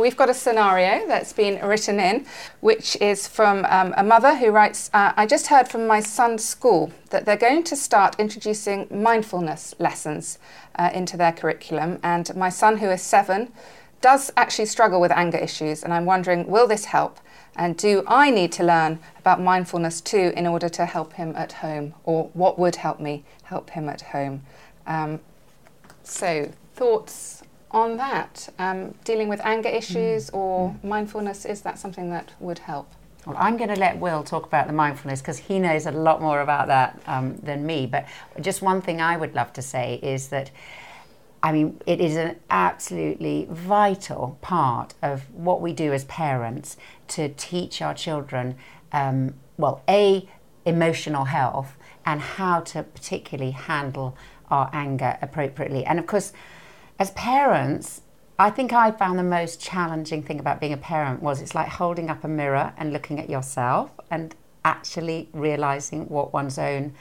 we've got a scenario that's been written in, which is from um, a mother who writes uh, I just heard from my son's school that they're going to start introducing mindfulness lessons uh, into their curriculum. And my son, who is seven, does actually struggle with anger issues. And I'm wondering, will this help? And do I need to learn about mindfulness too in order to help him at home? Or what would help me help him at home? Um, so, thoughts on that? Um, dealing with anger issues mm. or mm. mindfulness, is that something that would help? Well, I'm going to let Will talk about the mindfulness because he knows a lot more about that um, than me. But just one thing I would love to say is that, I mean, it is an absolutely vital part of what we do as parents to teach our children, um, well, A, emotional health and how to particularly handle our anger appropriately. And of course, as parents, I think I found the most challenging thing about being a parent was it's like holding up a mirror and looking at yourself and actually realizing what one's own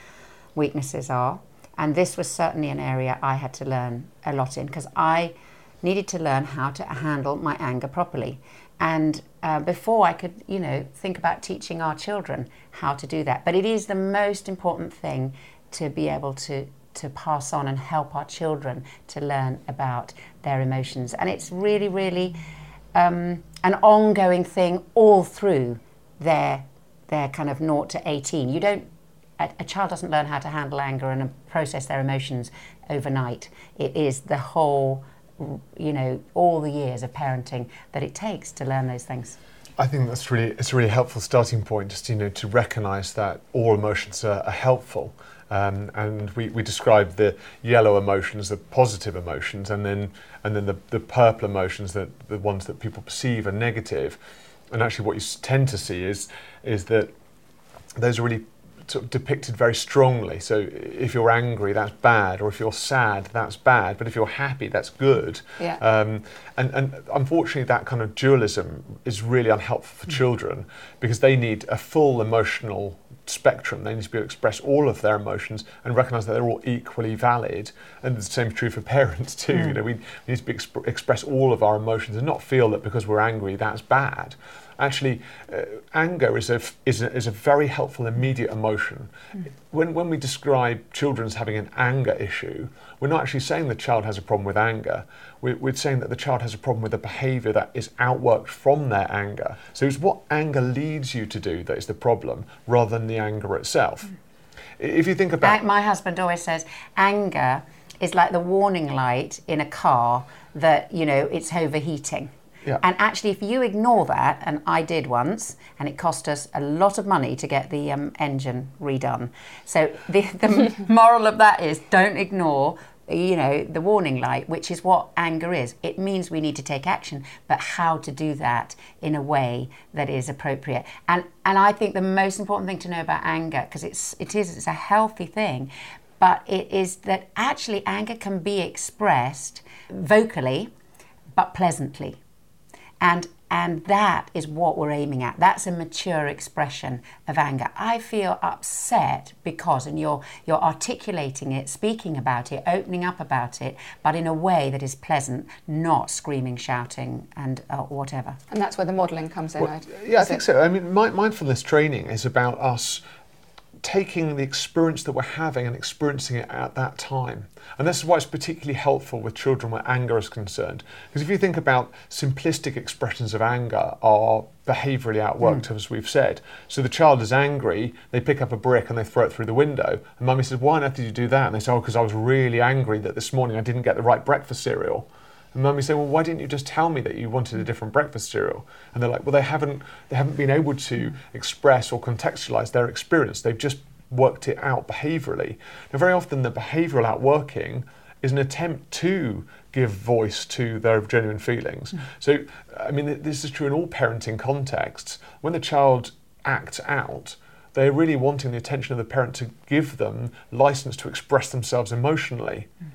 weaknesses are. And this was certainly an area I had to learn a lot in because I needed to learn how to handle my anger properly. And uh, before I could, you know, think about teaching our children how to do that. But it is the most important thing to be able to to pass on and help our children to learn about their emotions. And it's really, really um, an ongoing thing all through their their kind of naught to 18. You don't a, a child doesn't learn how to handle anger and process their emotions overnight. It is the whole you know all the years of parenting that it takes to learn those things. I think that's really it's a really helpful starting point just you know to recognize that all emotions are, are helpful um, and we, we describe the yellow emotions, the positive emotions, and then and then the, the purple emotions, that the ones that people perceive are negative. And actually, what you tend to see is is that those are really sort of depicted very strongly. So if you're angry, that's bad, or if you're sad, that's bad. But if you're happy, that's good. Yeah. Um, and and unfortunately, that kind of dualism is really unhelpful for mm. children because they need a full emotional spectrum. They need to be able to express all of their emotions and recognise that they're all equally valid. And the same is true for parents too. Mm. You know, we, we need to be exp- express all of our emotions and not feel that because we're angry that's bad. Actually, uh, anger is a, is, a, is a very helpful immediate emotion. Mm. When, when we describe children as having an anger issue, we're not actually saying the child has a problem with anger. We're, we're saying that the child has a problem with a behaviour that is outworked from their anger. So it's what anger leads you to do that is the problem rather than the anger itself. Mm. If you think about. My husband always says anger is like the warning light in a car that, you know, it's overheating. Yeah. And actually, if you ignore that, and I did once, and it cost us a lot of money to get the um, engine redone. So the, the moral of that is don't ignore you know the warning light which is what anger is. It means we need to take action but how to do that in a way that is appropriate. And and i think the most important thing to know about anger because it's it is it's a healthy thing but it is that actually anger can be expressed vocally but pleasantly. And and that is what we're aiming at. That's a mature expression of anger. I feel upset because, and you're you're articulating it, speaking about it, opening up about it, but in a way that is pleasant, not screaming, shouting, and uh, whatever. And that's where the modelling comes in. Well, yeah, I think it? so. I mean, mindfulness training is about us taking the experience that we're having and experiencing it at that time. And this is why it's particularly helpful with children where anger is concerned. Because if you think about simplistic expressions of anger are behaviourally outworked, mm. as we've said. So the child is angry, they pick up a brick and they throw it through the window. And mummy says, Why on earth did you do that? And they say, Oh, because I was really angry that this morning I didn't get the right breakfast cereal. And mummy say, well, why didn't you just tell me that you wanted a different breakfast cereal? And they're like, well, they haven't, they haven't been able to express or contextualize their experience. They've just worked it out behaviorally. Now, very often the behavioral outworking is an attempt to give voice to their genuine feelings. Mm. So, I mean, this is true in all parenting contexts. When the child acts out, they're really wanting the attention of the parent to give them license to express themselves emotionally. Mm.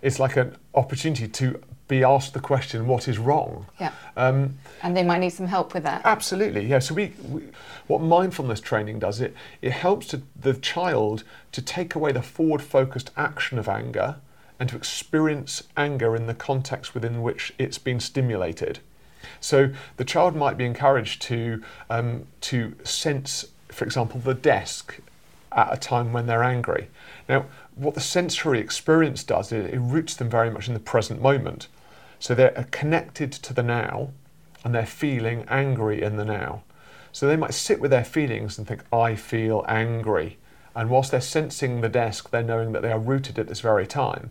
It's like an opportunity to be asked the question, what is wrong? Yeah. Um, and they might need some help with that. Absolutely, yeah. So we, we, what mindfulness training does, it, it helps to, the child to take away the forward-focused action of anger and to experience anger in the context within which it's been stimulated. So the child might be encouraged to um, to sense, for example, the desk at a time when they're angry. Now, what the sensory experience does is it roots them very much in the present moment. So they're connected to the now and they're feeling angry in the now. So they might sit with their feelings and think, I feel angry. And whilst they're sensing the desk, they're knowing that they are rooted at this very time.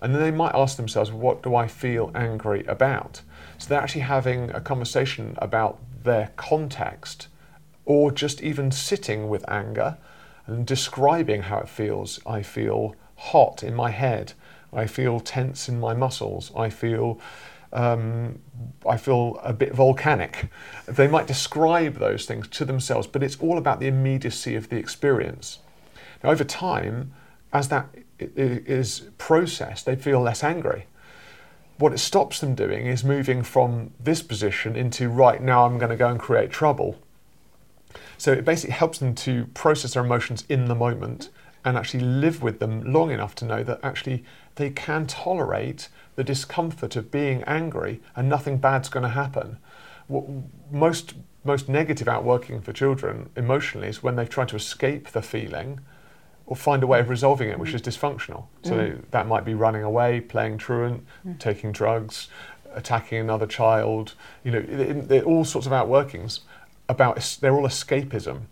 And then they might ask themselves, What do I feel angry about? So they're actually having a conversation about their context or just even sitting with anger and describing how it feels. I feel hot in my head. I feel tense in my muscles. I feel um, I feel a bit volcanic. They might describe those things to themselves, but it's all about the immediacy of the experience. Now, over time, as that is processed, they feel less angry. What it stops them doing is moving from this position into, right now I'm going to go and create trouble. So it basically helps them to process their emotions in the moment and actually live with them long enough to know that actually they can tolerate the discomfort of being angry and nothing bad's going to happen. What most most negative outworking for children emotionally is when they try to escape the feeling or find a way of resolving it, which is dysfunctional. So mm. that might be running away, playing truant, mm. taking drugs, attacking another child. You know, it, it, all sorts of outworkings about they're all escapism,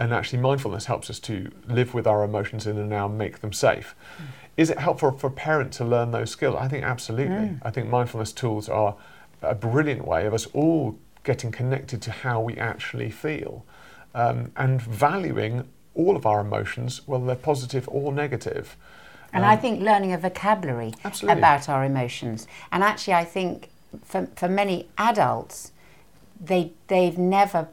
and actually mindfulness helps us to live with our emotions in the now and make them safe. Mm. Is it helpful for a parent to learn those skills? I think absolutely. Mm. I think mindfulness tools are a brilliant way of us all getting connected to how we actually feel um, and valuing all of our emotions, whether they're positive or negative. And um, I think learning a vocabulary absolutely. about our emotions. And actually, I think for, for many adults, they, they've never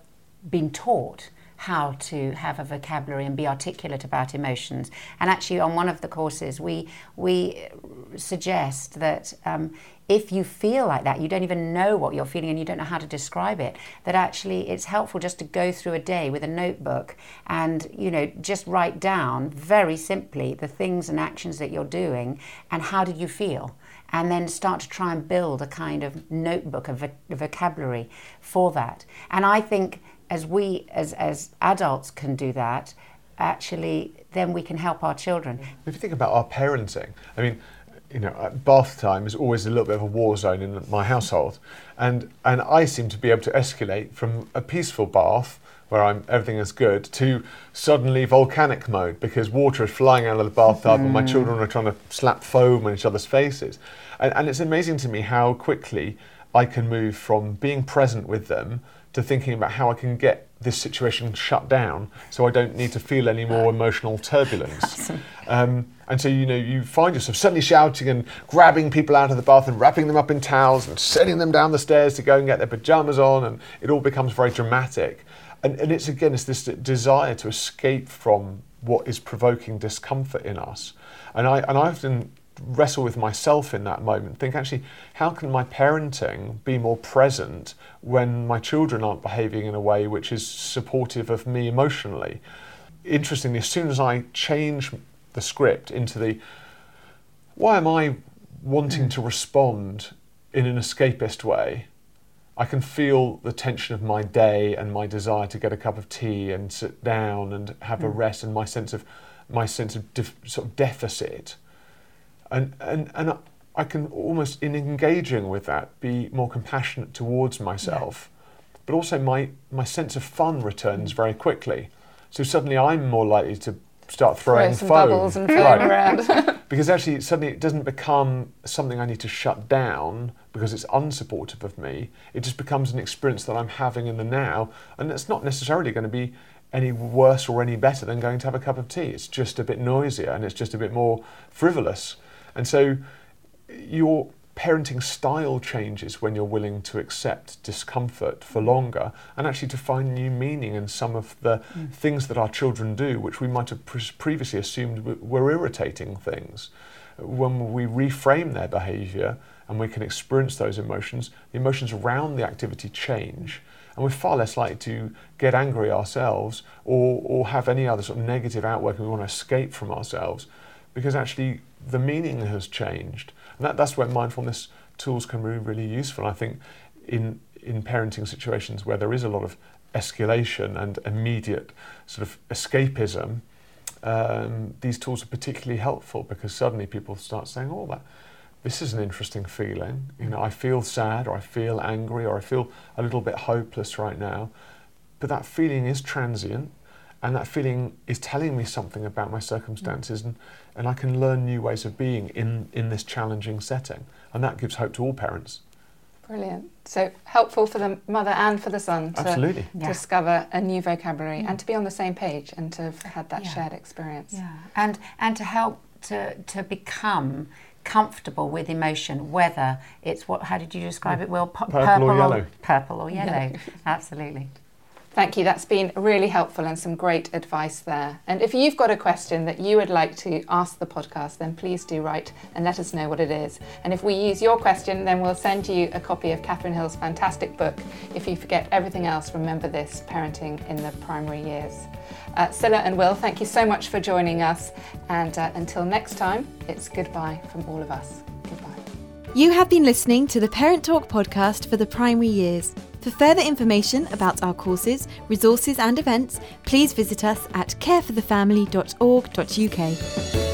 been taught how to have a vocabulary and be articulate about emotions. And actually, on one of the courses, we we suggest that um, if you feel like that, you don't even know what you're feeling and you don't know how to describe it, that actually it's helpful just to go through a day with a notebook and, you know, just write down very simply the things and actions that you're doing and how did you feel and then start to try and build a kind of notebook, a, vo- a vocabulary for that. And I think as we as as adults can do that, actually, then we can help our children. If you think about our parenting, I mean, you know, bath time is always a little bit of a war zone in my household, and and I seem to be able to escalate from a peaceful bath where I'm everything is good to suddenly volcanic mode because water is flying out of the bathtub mm. and my mm. children are trying to slap foam in each other's faces, and, and it's amazing to me how quickly I can move from being present with them to thinking about how I can get this situation shut down so I don't need to feel any more emotional turbulence. Um, and so, you know, you find yourself suddenly shouting and grabbing people out of the bath and wrapping them up in towels and sending them down the stairs to go and get their pajamas on, and it all becomes very dramatic. And, and it's again, it's this desire to escape from what is provoking discomfort in us. And I, and I often wrestle with myself in that moment. Think actually, how can my parenting be more present when my children aren't behaving in a way which is supportive of me emotionally? Interestingly, as soon as I change the script into the why am I wanting to respond in an escapist way? I can feel the tension of my day and my desire to get a cup of tea and sit down and have a mm. rest and my sense of my sense of def, sort of deficit and and and I can almost in engaging with that be more compassionate towards myself, yeah. but also my my sense of fun returns very quickly. So suddenly I'm more likely to start throwing Throw foam. bubbles and foam right. around. because actually suddenly it doesn't become something I need to shut down because it's unsupportive of me. It just becomes an experience that I'm having in the now, and it's not necessarily going to be any worse or any better than going to have a cup of tea. It's just a bit noisier and it's just a bit more frivolous. And so your parenting style changes when you're willing to accept discomfort for longer and actually to find new meaning in some of the mm. things that our children do, which we might have pre- previously assumed were irritating things. When we reframe their behaviour and we can experience those emotions, the emotions around the activity change. And we're far less likely to get angry ourselves or, or have any other sort of negative outworking we want to escape from ourselves because actually the meaning has changed. And that, that's where mindfulness tools can be really useful. I think in in parenting situations where there is a lot of escalation and immediate sort of escapism, um, these tools are particularly helpful because suddenly people start saying, "Oh, that this is an interesting feeling. You know, I feel sad, or I feel angry, or I feel a little bit hopeless right now." But that feeling is transient, and that feeling is telling me something about my circumstances, and, and I can learn new ways of being in, in this challenging setting. And that gives hope to all parents. Brilliant. So helpful for the mother and for the son to Absolutely. Yeah. discover a new vocabulary and to be on the same page and to have had that Yeah. shared experience. Yeah, and and to help to to become comfortable with emotion, whether it's what? How did you describe mm. it? Will Pu- Purple or yellow. purple or yellow. Absolutely. Thank you. That's been really helpful and some great advice there. And if you've got a question that you would like to ask the podcast, then please do write and let us know what it is. And if we use your question, then we'll send you a copy of Katharine Hill's fantastic book, If You Forget Everything Else, Remember This Parenting in the Primary Years. Uh, Sila and Will, thank you so much for joining us. And uh, until next time, it's goodbye from all of us. Goodbye. You have been listening to the Parentalk podcast for the primary years. For further information about our courses, resources, and events, please visit us at careforthefamily.org.uk.